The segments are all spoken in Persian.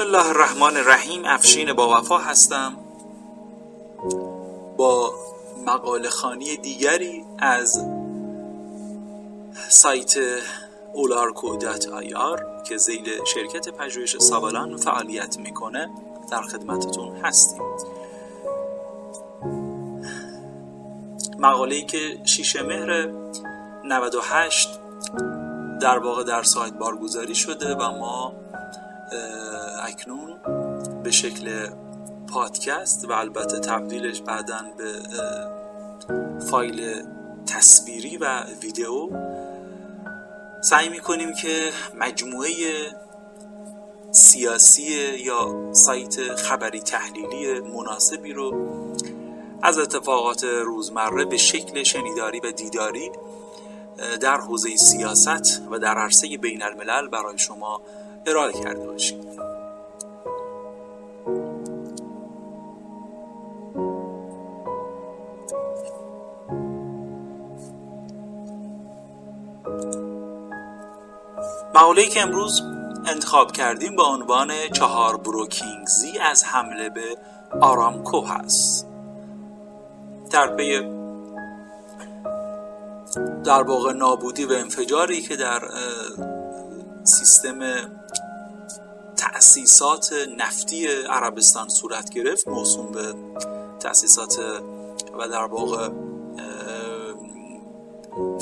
الله الرحمن الرحیم افشین با وفا هستم. با مقاله خانی دیگری از سایت آر که زیل شرکت پژوهش سابلان فعالیت می‌کنه. در خدمتتون هستیم. مقاله که 6 مهر 98 در واقع در سایت بارگذاری شده و ما اکنون به شکل پادکست و البته تبدیلش بعدا به فایل تصویری و ویدیو سعی می‌کنیم که مجموعه سیاسی یا سایت خبری تحلیلی مناسبی رو از اتفاقات روزمره به شکل شنیداری و دیداری در حوزه سیاست و در عرصه بین الملل برای شما ارائه کرده باشیم مقاله‌ای که امروز انتخاب کردیم با عنوان چهار بروکینگزی از حمله به آرامکو هست. در پی در واقع نابودی و انفجاری که در سیستم تأسیسات نفتی عربستان صورت گرفت. موسوم به تأسیسات و در واقع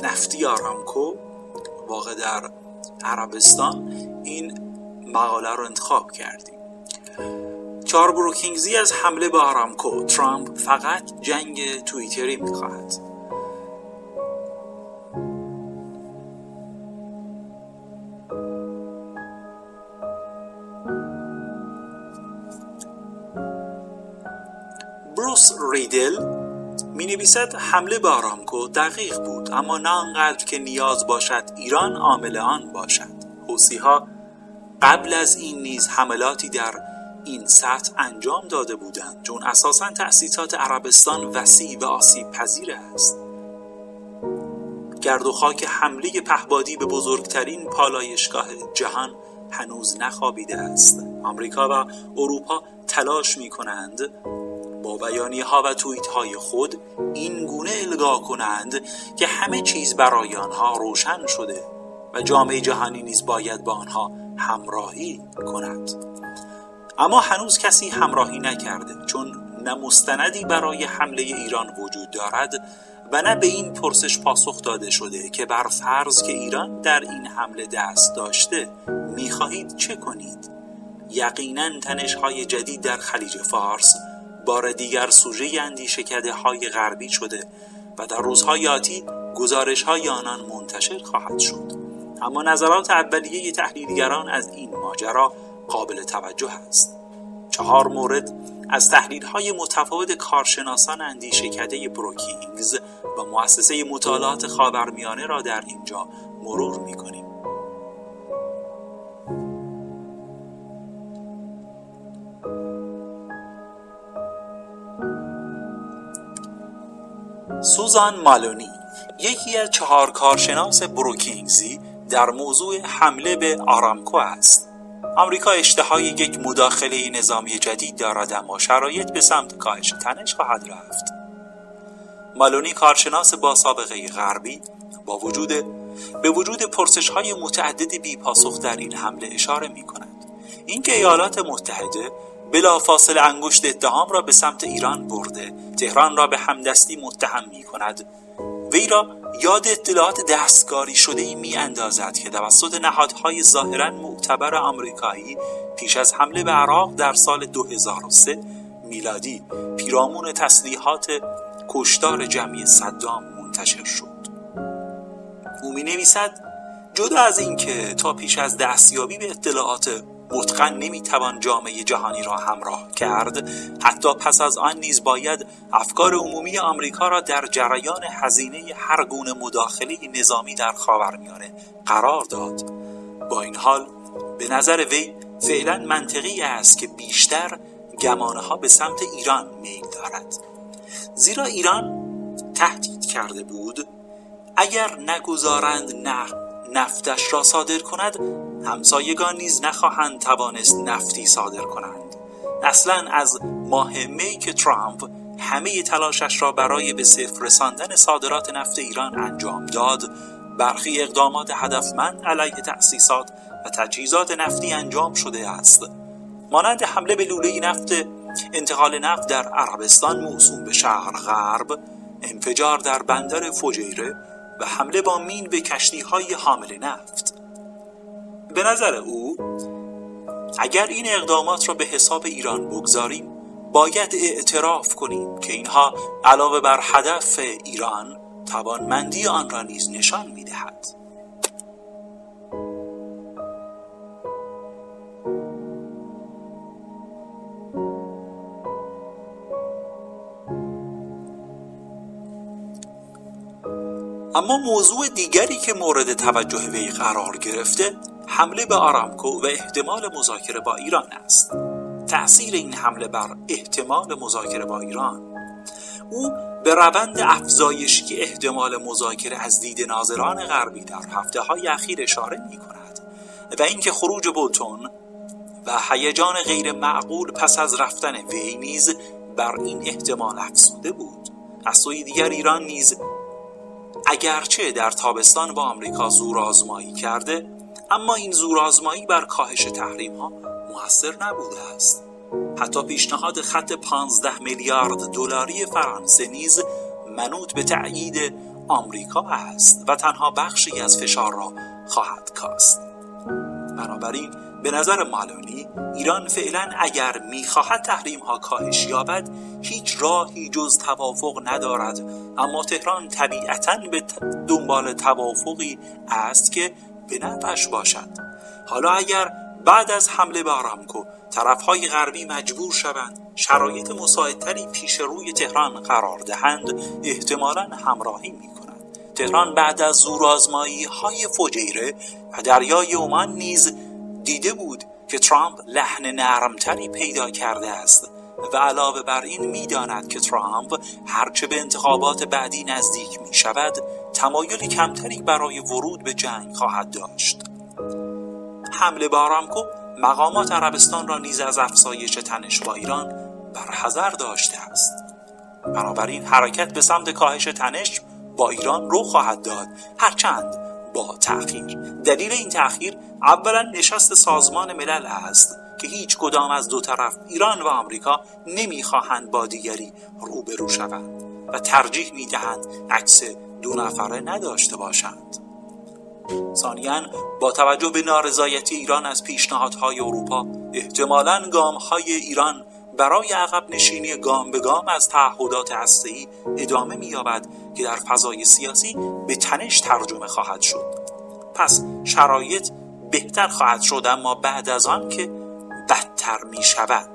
نفتی آرامکو واقع در عربستان این مقاله رو انتخاب کردیم. چهار بروکینگزی از حمله به آرامکو. ترامپ فقط جنگ توییتری می‌خواهد. ریدل می نویسد حمله به آرامکو دقیق بود اما نه آنقدر که نیاز باشد ایران عامل آن باشد. حوسی ها قبل از این نیز حملاتی در این سطح انجام داده بودند چون اساسا تأسیسات عربستان وسیع و آسیب پذیر است. گرد و خاک حمله پهبادی به بزرگترین پالایشگاه جهان هنوز نخوابیده است. آمریکا و اروپا تلاش می کنند با بیانیه ها و توییت های خود این گونه الگاه کنند که همه چیز برای آنها روشن شده و جامعه جهانی نیز باید با آنها همراهی کند. اما هنوز کسی همراهی نکرده چون نه مستندی برای حمله ایران وجود دارد و نه به این پرسش پاسخ داده شده که بر فرض که ایران در این حمله دست داشته می‌خواهید چه کنید؟ یقینا تنش های جدید در خلیج فارس بار دیگر سوژه اندیشکده های غربی شده و در روزهای آتی گزارش های آنان منتشر خواهد شد اما نظرات اولیه تحلیلگران از این ماجرا قابل توجه است چهار مورد از تحلیل های متفاوت کارشناسان اندیشکده بروکینگز و مؤسسه مطالعات خاورمیانه را در اینجا مرور می کنیم. سوزان مالونی یکی از چهار کارشناس بروکینگزی در موضوع حمله به آرامکو است. آمریکا اشتهای یک مداخله نظامی جدید دارد اما شرایط به سمت کاهش تنش خواهد رفت. مالونی کارشناس با سابقه غربی با وجود به وجود پرسش های متعدد بی پاسخ در این حمله اشاره می کند اینکه ایالات متحده بلافاصله انگشت اتهام را به سمت ایران برده. تهران را به همدستی متهم می کند. وی را یاد اطلاعات دستگاری شده ای می اندازد که توسط نهادهای ظاهرا معتبر آمریکایی پیش از حمله به عراق در سال 2003 میلادی پیرامون تسلیحات کشتار جمعی صدام منتشر شد. او می نویسد جدا از اینکه تا پیش از دستیابی به اطلاعات متقن نمی‌توان جامعه جهانی را همراه کرد. حتی پس از آن نیز باید افکار عمومی آمریکا را در جریان هزینه هر گونه مداخله نظامی در خاورمیانه قرار داد. با این حال به نظر وی فعلا منطقی است که بیشتر گمانه ها به سمت ایران میل دارد. زیرا ایران تهدید کرده بود. اگر نگذارند نفتش را صادر کند همسایگان نیز نخواهند توانست نفتی صادر کنند. اصلا از ماه می که ترامپ همه تلاشش را برای به صفر رساندن صادرات نفت ایران انجام داد برخی اقدامات هدفمند علیه تأسیسات و تجهیزات نفتی انجام شده است. مانند حمله به لوله نفت انتقال نفت در عربستان موسوم به شهر غرب انفجار در بندر فجیره و حمله با مین به کشتی های حامل نفت. به نظر او اگر این اقدامات را به حساب ایران بگذاریم باید اعتراف کنیم که اینها علاوه بر هدف ایران توانمندی آن را نیز نشان می‌دهد. اما موضوع دیگری که مورد توجه وی قرار گرفته حمله به آرامکو و احتمال مذاکره با ایران است. تأثیر این حمله بر احتمال مذاکره با ایران. او به روند افزایشی احتمال مذاکره از دید ناظران غربی در هفته های اخیر اشاره می کند و اینکه خروج بولتون و هیجان غیر معقول پس از رفتن وی نیز بر این احتمال افزوده بود. از سوی دیگر ایران نیز اگرچه در تابستان با آمریکا زورآزمایی کرده اما این زورآزمایی بر کاهش تحریم ها موثر نبوده است. حتی پیشنهاد خط 15 میلیارد دلاری فرانسه نیز منوط به تأیید آمریکا است و تنها بخشی از فشار را خواهد کاست. بنابراین به نظر مالونی ایران فعلا اگر می‌خواهد تحریم ها کاهش یابد هیچ راهی جز توافق ندارد. اما تهران طبیعتا به دنبال توافقی است که به نفعش باشد. حالا اگر بعد از حمله به آرامکو طرفهای غربی مجبور شوند شرایط مساعدتری پیش روی تهران قرار دهند احتمالا همراهی می کنند تهران بعد از زورآزمایی های فجیره و دریای عمان نیز دیده بود که ترامپ لحن نرمتری پیدا کرده است و علاوه بر این می‌داند که ترامپ هرچه به انتخابات بعدی نزدیک می شود تمایل کمتری برای ورود به جنگ خواهد داشت. حمله به آرامکو مقامات عربستان را نیز از افزایش تنش با ایران برحضر داشته است. بنابراین حرکت به سمت کاهش تنش با ایران رو خواهد داد. هرچند تأخیر. دلیل این تأخیر اولا نشست سازمان ملل است که هیچ کدام از دو طرف ایران و آمریکا نمی‌خواهند با دیگری روبرو شوند و ترجیح می‌دهند عکس دو نفره نداشته باشند. ثانیا با توجه به نارضایتی ایران از پیشنهادهای اروپا احتمالا گامهای ایران برای عقب نشینی گام به گام از تعهدات هسته‌ای ادامه می‌یابد که در فضای سیاسی به تنش ترجمه خواهد شد. پس شرایط بهتر خواهد شد اما بعد از آن که بدتر می شود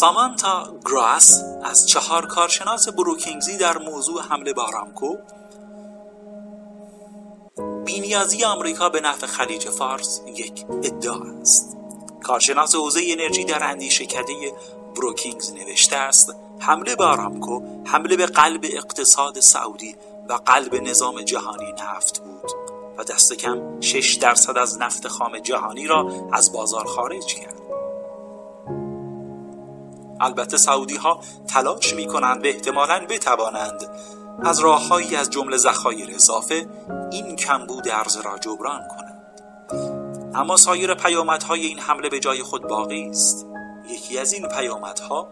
سامانتا گراس از چهار کارشناس بروکینگزی در موضوع حمله به آرامکو بینیازی آمریکا به نفع خلیج فارس یک ادعا است. کارشناس حوزه انرژی در اندیشه کده بروکینگز نوشته است حمله به آرامکو حمله به قلب اقتصاد سعودی و قلب نظام جهانی نفت بود و دست کم 6 درصد از نفت خام جهانی را از بازار خارج کرد. البته سعودی ها تلاش می کنند و احتمالا بتوانند. از راههایی از جمله ذخایر اضافه این کمبود ارز را جبران کنند. اما سایر پیامدهای این حمله به جای خود باقی است. یکی از این پیامدها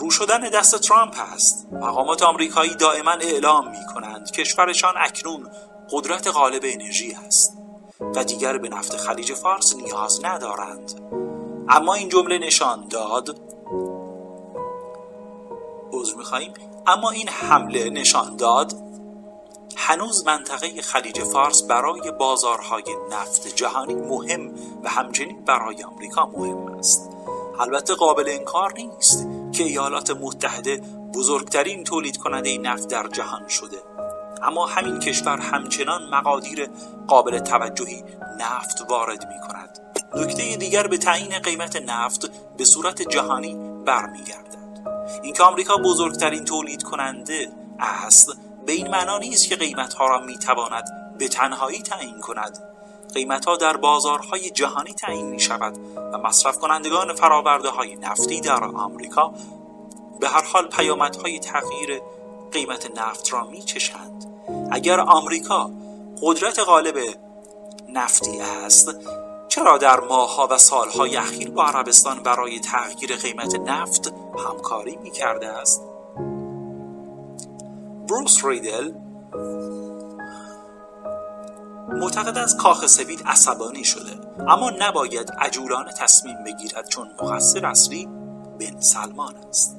رو شدن دست ترامپ است. مقامات آمریکایی دائما اعلام می کنند کشورشان اکنون قدرت غالب انرژی است و دیگر به نفت خلیج فارس نیاز ندارند. اما این جمله نشان داد. عذر می‌خواهیم. اما این حمله نشان داد. هنوز منطقه خلیج فارس برای بازارهای نفت جهانی مهم و همچنین برای آمریکا مهم است. البته قابل انکار نیست که ایالات متحده بزرگترین تولید کننده نفت در جهان شده. اما همین کشور همچنان مقادیر قابل توجهی نفت وارد می کند نکته دیگر به تعیین قیمت نفت به صورت جهانی برمیگردد. اینکه آمریکا بزرگترین تولید کننده است به این معنا نیست که قیمتها را می‌تواند به تنهایی تعیین کند. قیمتها در بازارهای جهانی تعیین می شود و مصرف کنندگان فراورده های نفتی در آمریکا به هر حال پیامدهای تغییر قیمت نفت را می چشند اگر آمریکا قدرت غالب نفتی است چرا در ماهها و سالهای اخیر با عربستان برای تغییر قیمت نفت همکاری می کرده است؟ بروس ریدل معتقد از کاخ سفید عصبانی شده اما نباید عجولانه تصمیم بگیرد چون مقصر اصلی بن سلمان است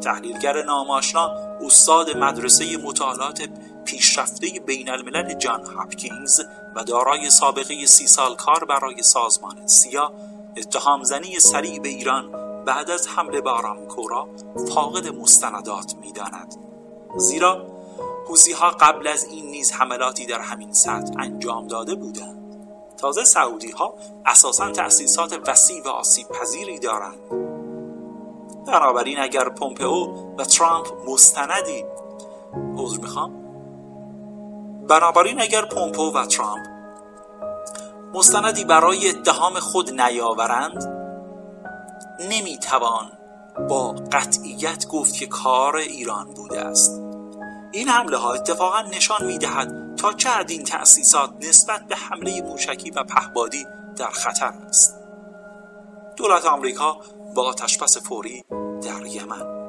تحلیلگر ناماشنا استاد مدرسه مطالعات پیشرفته بین الملل جان هاپکینز و دارای سابقه سی سال کار برای سازمان سیا اتهام زنی سریع به ایران بعد از حمله به آرامکو را فاقد مستندات می‌داند. زیرا حوسی ها قبل از این نیز حملاتی در همین سطح انجام داده بودند. تازه سعودی ها اساسا تأسیسات وسیع و آسیب پذیری دارند. بنابراین اگر پومپئو و ترامپ مستندی عذر می‌خوام. بنابراین اگر پومپو و ترامپ مستندی برای اتهام خود نیاورند نمی‌توان با قطعیت گفت که کار ایران بوده است. این حمله ها اتفاقا نشان می‌دهد تا چه این تأسیسات نسبت به حمله موشکی و پهبادی در خطر است. دولت آمریکا با آتشبس فوری در یمن.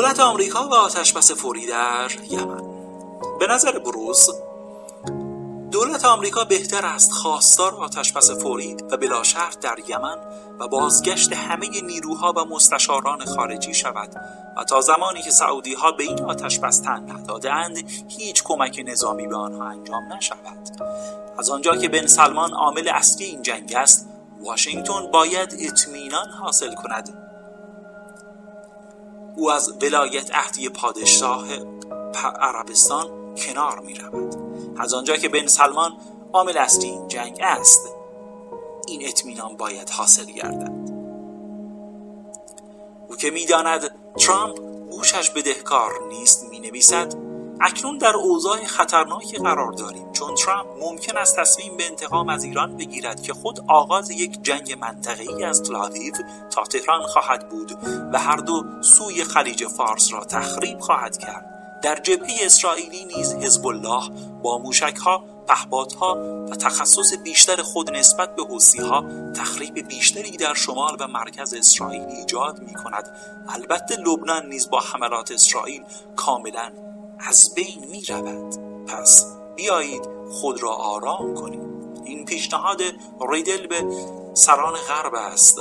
دولت آمریکا و آتشبس فوری در یمن. به نظر بروز دولت آمریکا بهتر است خواستار آتشبس فوری و بلا شرط در یمن و بازگشت همه نیروها و مستشاران خارجی شود و تا زمانی که سعودی ها به این آتشبس تن ندادند هیچ کمک نظامی به آنها انجام نشود. از آنجا که بن سلمان عامل اصلی این جنگ است واشنگتن باید اطمینان حاصل کند. او از ولایت عهدی پادشاه عربستان کنار می رود از آنجا که بن سلمان عامل اصلی این جنگ است این اطمینان باید حاصل گردد. او که می‌داند ترامپ گوشش بدهکار نیست می نویسد اکنون در اوضاع خطرناکی قرار داریم. چون ترامپ ممکن است تصمیم به انتقام از ایران بگیرد که خود آغاز یک جنگ منطقه‌ای از تلاویو تا تهران خواهد بود و هر دو سوی خلیج فارس را تخریب خواهد کرد. در جبهه اسرائیلی نیز حزب الله با موشکها پهپادها و تخصص بیشتر خود نسبت به ها تخریب بیشتری در شمال و مرکز اسرائیل ایجاد می کند البته لبنان نیز با حملات اسرائیل کاملا از بین می رود پس بیایید خود را آرام کنیم. این پیشنهاد ریدل به سران غرب است.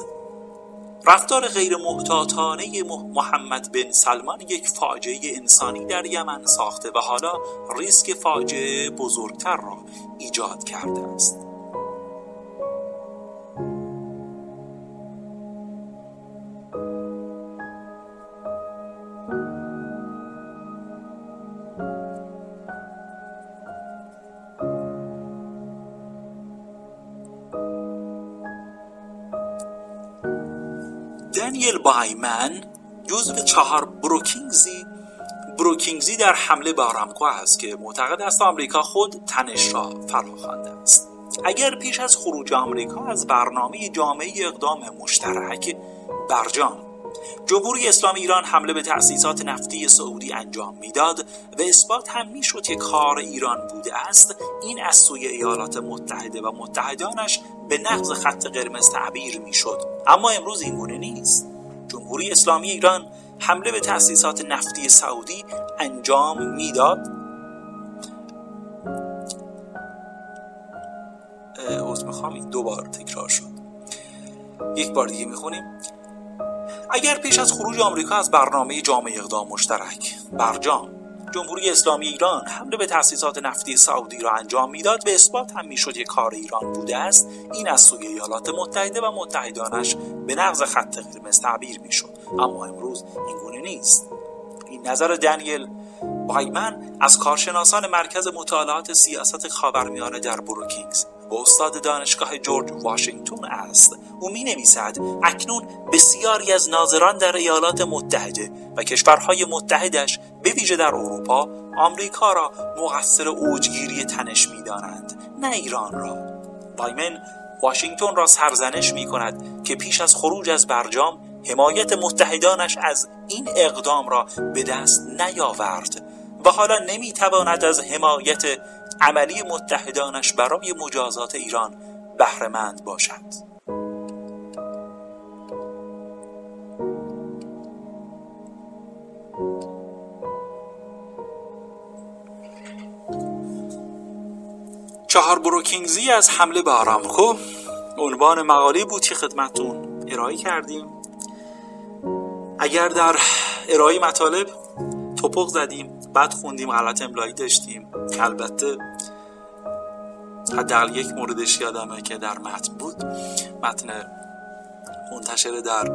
رفتار غیر محتاطانه محمد بن سلمان یک فاجعه انسانی در یمن ساخته و حالا ریسک فاجعه بزرگتر را ایجاد کرده است. دانیل بایمن جزو چهار بروکینگزی بروکینگزی در حمله به آرامکو است که معتقد است آمریکا خود تنش را فراخوانده است. اگر پیش از خروج آمریکا از برنامه جامعه اقدام مشترک برجام جمهوری اسلامی ایران حمله به تأسیسات نفتی سعودی انجام می‌داد و اثبات هم می‌شد که کار ایران بوده است. این از سوی ایالات متحده و متحدانش به نقض خط قرمز تعبیر می‌شد. اما امروز این گونه نیست. جمهوری اسلامی ایران حمله به تأسیسات نفتی سعودی انجام می‌داد. عذر می‌خوام دوبار تکرار شد. یک بار دیگه می‌خونیم. اگر پیش از خروج آمریکا از برنامه جامعه اقدام مشترک برجام جمهوری اسلامی ایران حمله به تأسیسات نفتی سعودی را انجام می‌داد به اثبات هم می‌شد یک کار ایران بوده است این از سوی ایالات متحده و متحدانش به نقض خط قرمز تعبیر می‌شد. اما امروز این گونه نیست. این نظر دنیل بایمن از کارشناسان مرکز مطالعات سیاست خاورمیانه در بروکینگز و استاد دانشگاه جورج واشنگتن است. او می نویسد اکنون بسیاری از ناظران در ایالات متحده و کشورهای متحدش به ویژه در اروپا آمریکا را مقصر اوجگیری تنش می دانند نه ایران را. بایمن واشنگتن را سرزنش می کند که پیش از خروج از برجام حمایت متحدانش از این اقدام را به دست نیاورد و حالا نمی‌تواند از حمایت عملی متحدانش برای مجازات ایران بهرهمند باشد. چهار بروکینگزی از حمله به آرامکو. عنوان مقاله بود که خدمتون ارائه کردیم. اگر در ارائه مطالب توپق زدیم بعد خوندیم غلط املایی داشتیم البته حداقل یک موردش یادمه که در متن بود متن منتشر در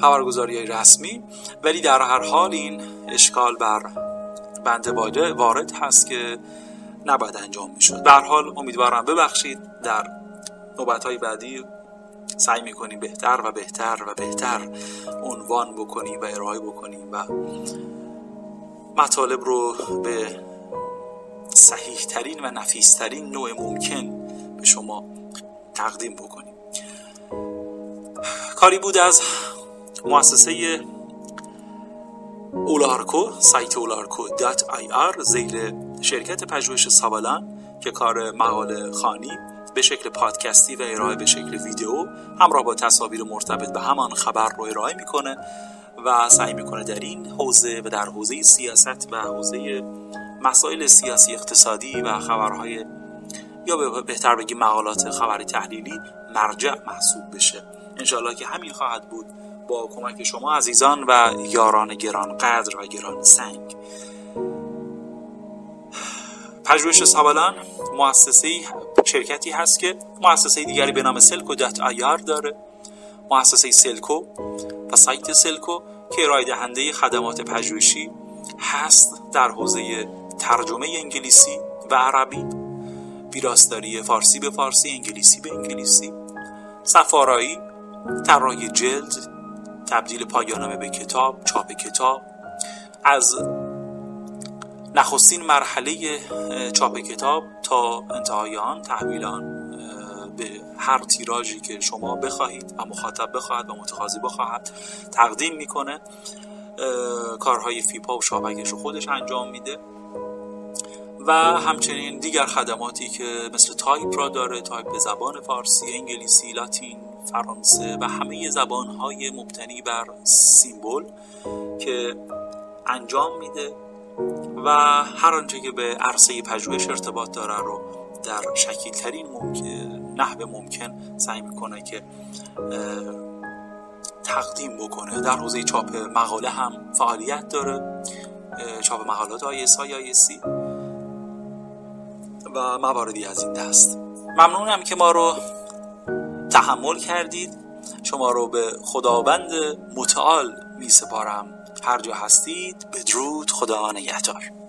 خبرگزاری رسمی. ولی در هر حال این اشکال بر بنده وارد هست که نباید انجام می‌شد. به حال امیدوارم ببخشید. در نوبت های بعدی سعی می‌کنیم بهتر و بهتر و بهتر عنوان بکنیم و ارائه بکنیم و مطالب رو به صحیح ترین و نفیس ترین نوع ممکن به شما تقدیم بکنیم. کاری بود از مؤسسه اولارکو سایت اولارکو دات آی آر زیر شرکت پژوهش سابالان که کار مقاله خانی به شکل پادکستی و ارائه به شکل ویدیو همراه با تصاویر مرتبط به همان خبر رو ارائه می‌کنه و سعی می‌کنه در این حوزه و در حوزه سیاست و حوزه مسائل سیاسی اقتصادی و خبرهای یا بهتر بگیم مقالات خبری تحلیلی مرجع محسوب بشه. انشاءالله که همین خواهد بود. با کمک شما عزیزان و یاران گران قدر و گران سنگ. پژوهش سابلان مؤسسه شرکتی هست که مؤسسه دیگری به نام سلکو dot ir داره. مؤسسه سلکو و سایت سلکو که ارائه دهنده خدمات پژوهشی هست در حوزه ترجمه انگلیسی و عربی. ویراستاری فارسی به فارسی انگلیسی به انگلیسی. سفارایی طراحی جلد تبدیل پایانامه به کتاب چاپ کتاب. از نخستین مرحله چاپ کتاب تا انتهای آن تحویل آن به هر تیراژی که شما بخواهید و مخاطب بخواهد و متقاضی بخواهد تقدیم می‌کنه کارهای فیپا و شابکش رو خودش انجام میده. و همچنین دیگر خدماتی که مثل تایپ را داره تایپ به زبان فارسی، انگلیسی، لاتین، فرانسه و همه زبانهای مبتنی بر symbol که انجام میده و هر آنچه که به عرصه پژوهش ارتباط داره رو در شکیل ترین ممکن نحو ممکن سعی می‌کنه که تقدیم بکنه. در حوزه چاپ مقاله هم فعالیت داره. چاپ مقالات آیس سی. و مواردی از این دست. ممنونم که ما رو تحمل کردید. شما رو به خداوند متعال می سپارم هر جا هستید بدرود خدا نگهدار.